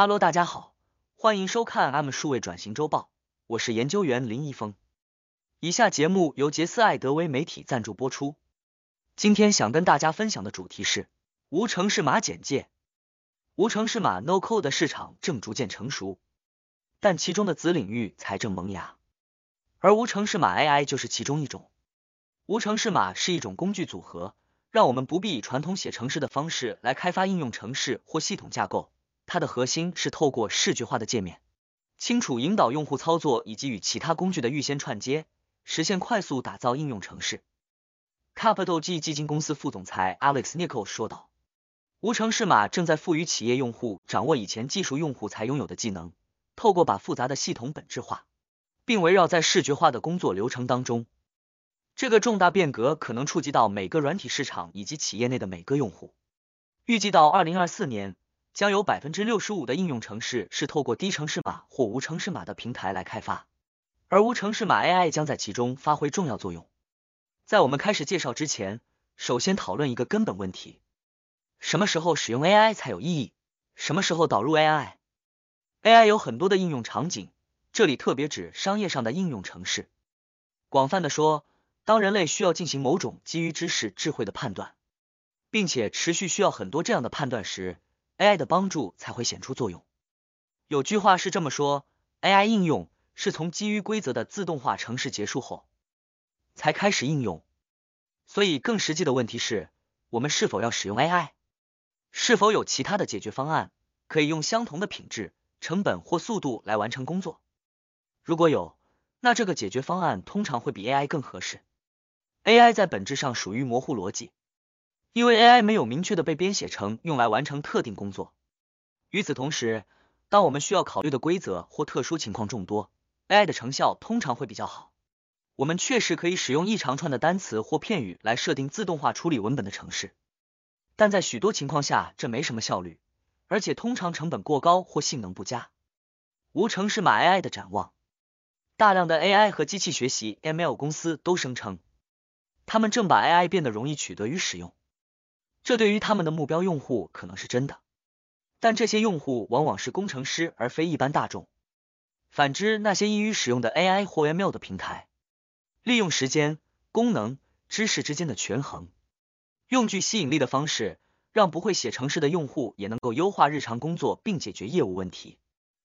哈喽，大家好，欢迎收看 M 数位转型周报，我是研究员林一峰。以下节目由杰斯艾德威媒体赞助播出。今天想跟大家分享的主题是无城市码简介。无城市码 No Code 的市场正逐渐成熟，但其中的子领域才正萌芽，而无城市码 AI 就是其中一种。无城市码是一种工具组合，让我们不必以传统写程式的方式来开发应用程式或系统架构。它的核心是透过视觉化的界面，清楚引导用户操作以及与其他工具的预先串接，实现快速打造应用程式。Capital G 基金公司副总裁 Alex Nichols 说道。无程式码正在赋予企业用户掌握以前技术用户才拥有的技能，透过把复杂的系统本质化，并围绕在视觉化的工作流程当中。这个重大变革可能触及到每个软体市场以及企业内的每个用户。预计到二零二四年，将有百分之六十五的应用程式是透过低程式码或无程式码的平台来开发，而无程式码 AI 将在其中发挥重要作用。在我们开始介绍之前，首先讨论一个根本问题。什么时候使用 AI 才有意义？什么时候导入 AI？AI 有很多的应用场景，这里特别指商业上的应用程式。广泛的说，当人类需要进行某种基于知识智慧的判断，并且持续需要很多这样的判断时，AI 的帮助才会显出作用。有句话是这么说：AI 应用是从基于规则的自动化程式结束后才开始应用。所以更实际的问题是，我们是否要使用 AI？是否有其他的解决方案，可以用相同的品质、成本或速度来完成工作？如果有，那这个解决方案通常会比 AI 更合适。AI 在本质上属于模糊逻辑，因为 AI 没有明确的被编写成用来完成特定工作。与此同时，当我们需要考虑的规则或特殊情况众多，AI 的成效通常会比较好。我们确实可以使用一长串的单词或片语来设定自动化处理文本的程式。但在许多情况下，这没什么效率，而且通常成本过高或性能不佳。无程式码 AI 的展望，大量的 AI 和机器学习 ML 公司都声称，他们正把 AI 变得容易取得与使用。这对于他们的目标用户可能是真的，但这些用户往往是工程师而非一般大众。反之，那些易于使用的 AI 或 ML 的平台，利用时间、功能、知识之间的权衡。用具吸引力的方式，让不会写程式的用户也能够优化日常工作并解决业务问题。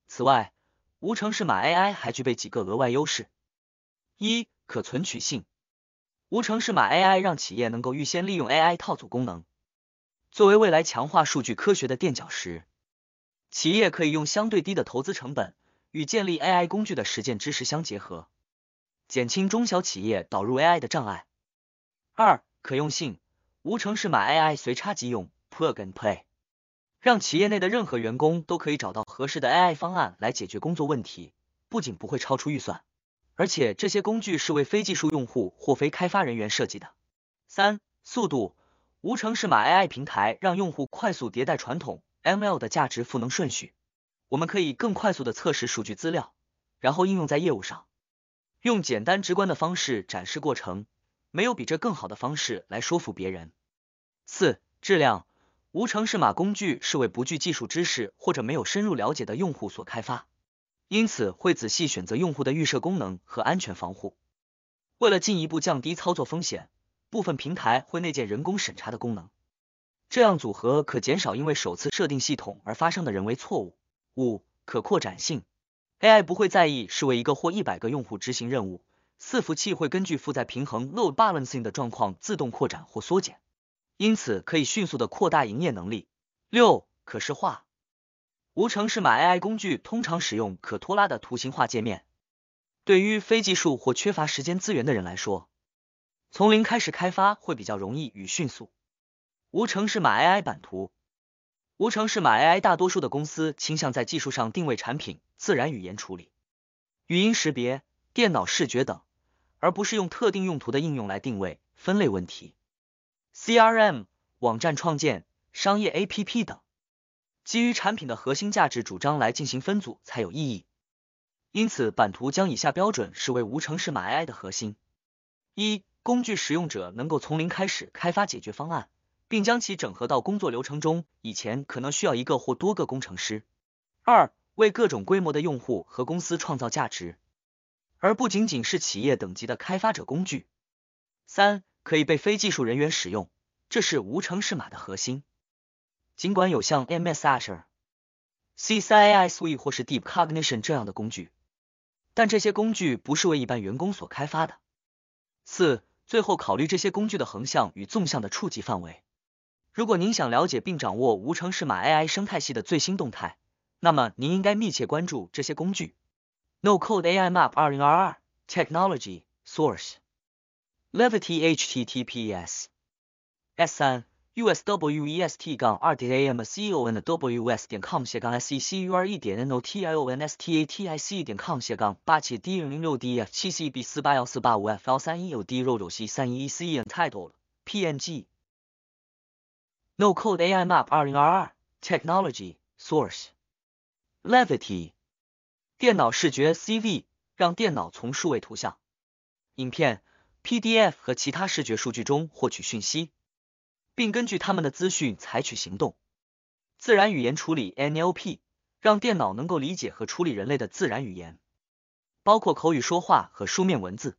此外，无程式码 AI 还具备几个额外优势：一、可存取性。无程式码 AI 让企业能够预先利用 AI 套组功能，作为未来强化数据科学的垫脚石。企业可以用相对低的投资成本，与建立 AI 工具的实践知识相结合，减轻中小企业导入 AI 的障碍。二、可用性。无程式码 AI 随插即用，plug and play，让企业内的任何员工都可以找到合适的 AI 方案来解决工作问题，不仅不会超出预算，而且这些工具是为非技术用户或非开发人员设计的。三、速度，无程式码 AI 平台让用户快速迭代传统 ML 的价值赋能顺序，我们可以更快速的测试数据资料，然后应用在业务上，用简单直观的方式展示过程。没有比这更好的方式来说服别人。四、质量，无程式码工具是为不具技术知识或者没有深入了解的用户所开发，因此会仔细选择用户的预设功能和安全防护。为了进一步降低操作风险，部分平台会内建人工审查的功能，这样组合可减少因为首次设定系统而发生的人为错误。五、可扩展性，AI 不会在意是为一个或一百个用户执行任务。伺服器会根据负载平衡 （load balancing） 的状况自动扩展或缩减，因此可以迅速的扩大营业能力。六、可视化，无程式码 AI 工具通常使用可拖拉的图形化界面，对于非技术或缺乏时间资源的人来说，从零开始开发会比较容易与迅速。无城市码 AI 版图，无城市码 AI 大多数的公司倾向在技术上定位产品、自然语言处理、语音识别、电脑视觉等。而不是用特定用途的应用来定位、分类问题。CRM、网站创建、商业 APP 等，基于产品的核心价值主张来进行分组才有意义。因此，版图将以下标准视为无城市码 AI 的核心：一、工具使用者能够从零开始开发解决方案，并将其整合到工作流程中，以前可能需要一个或多个工程师；二、为各种规模的用户和公司创造价值，而不仅仅是企业等级的开发者工具。三、可以被非技术人员使用，这是无程式码的核心。尽管有像 MS Azure、CSAI Suite 或是 Deep Cognition 这样的工具，但这些工具不是为一般员工所开发的。四、最后考虑这些工具的横向与纵向的触及范围。如果您想了解并掌握无程式码 AI 生态系的最新动态，那么您应该密切关注这些工具。No Code AI Map 2022 Technology Source Levity HTTPS S 三 USWEST 杠二点 AM CEO N WS 点 com 斜杠 SECURE 点 NOTIONSTATIC 点 com 斜杠八七 D 零零六 DF 七 CB 四八幺四八五 FL 三一 D 肉九 C 三一 C Entitled PNG No Code AI Map 二零二二 Technology Source Levity 电脑视觉 CV 让电脑从数位图像、影片、PDF 和其他视觉数据中获取讯息，并根据他们的资讯采取行动。自然语言处理 NLP 让电脑能够理解和处理人类的自然语言，包括口语说话和书面文字。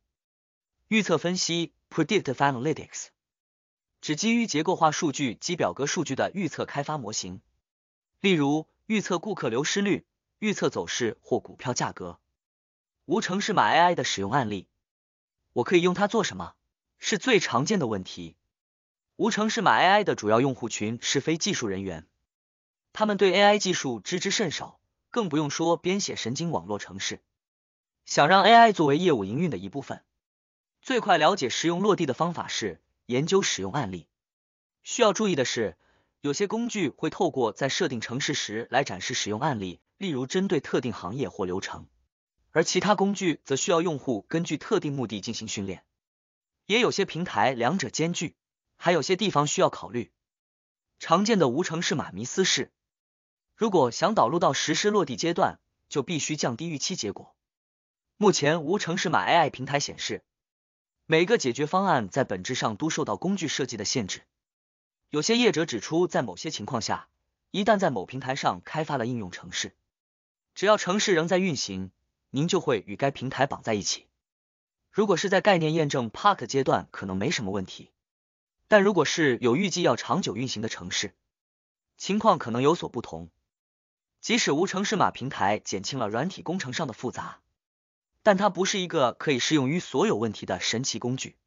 预测分析 Predictive Analytics 只基于结构化数据及表格数据的预测开发模型，例如预测顾客流失率、预测走势或股票价格。无城市码 AI 的使用案例，我可以用它做什么？是最常见的问题。无城市码 AI 的主要用户群是非技术人员，他们对 AI 技术知之甚少，更不用说编写神经网络程式。想让 AI 作为业务营运的一部分，最快了解实用落地的方法是。研究使用案例。需要注意的是，有些工具会透过在设定程式时来展示使用案例，例如针对特定行业或流程；而其他工具则需要用户根据特定目的进行训练。也有些平台两者兼具，还有些地方需要考虑。常见的无城市码迷思是，如果想导入到实施落地阶段，就必须降低预期结果。目前无城市码 AI 平台显示。每个解决方案在本质上都受到工具设计的限制。有些业者指出，在某些情况下，一旦在某平台上开发了应用程式，只要程式仍在运行，您就会与该平台绑在一起。如果是在概念验证 Park 阶段，可能没什么问题。但如果是有预计要长久运行的城市，情况可能有所不同。即使无城市码平台减轻了软体工程上的复杂。但它不是一个可以适用于所有问题的神奇工具。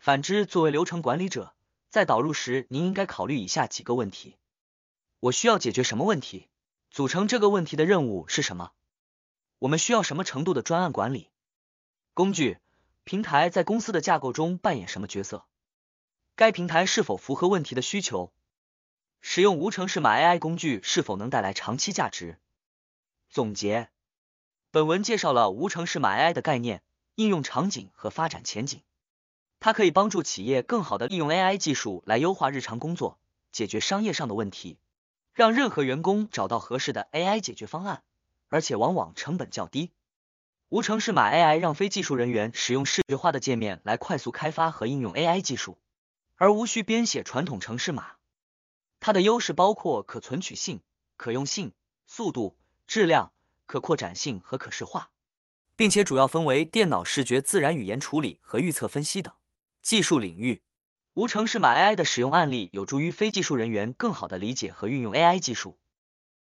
反之，作为流程管理者，在导入时，您应该考虑以下几个问题：我需要解决什么问题？组成这个问题的任务是什么？我们需要什么程度的专案管理？工具平台在公司的架构中扮演什么角色？该平台是否符合问题的需求？使用无程式码 AI 工具是否能带来长期价值？总结。本文介绍了无程式码 AI 的概念、应用场景和发展前景。它可以帮助企业更好地利用 AI 技术来优化日常工作，解决商业上的问题，让任何员工找到合适的 AI 解决方案，而且往往成本较低。无程式码 AI 让非技术人员使用视觉化的界面来快速开发和应用 AI 技术，而无需编写传统程式码。它的优势包括可存取性、可用性、速度、质量。可扩展性和可视化，并且主要分为电脑视觉自然语言处理和预测分析等技术领域。无城市码 AI 的使用案例有助于非技术人员更好的理解和运用 AI 技术。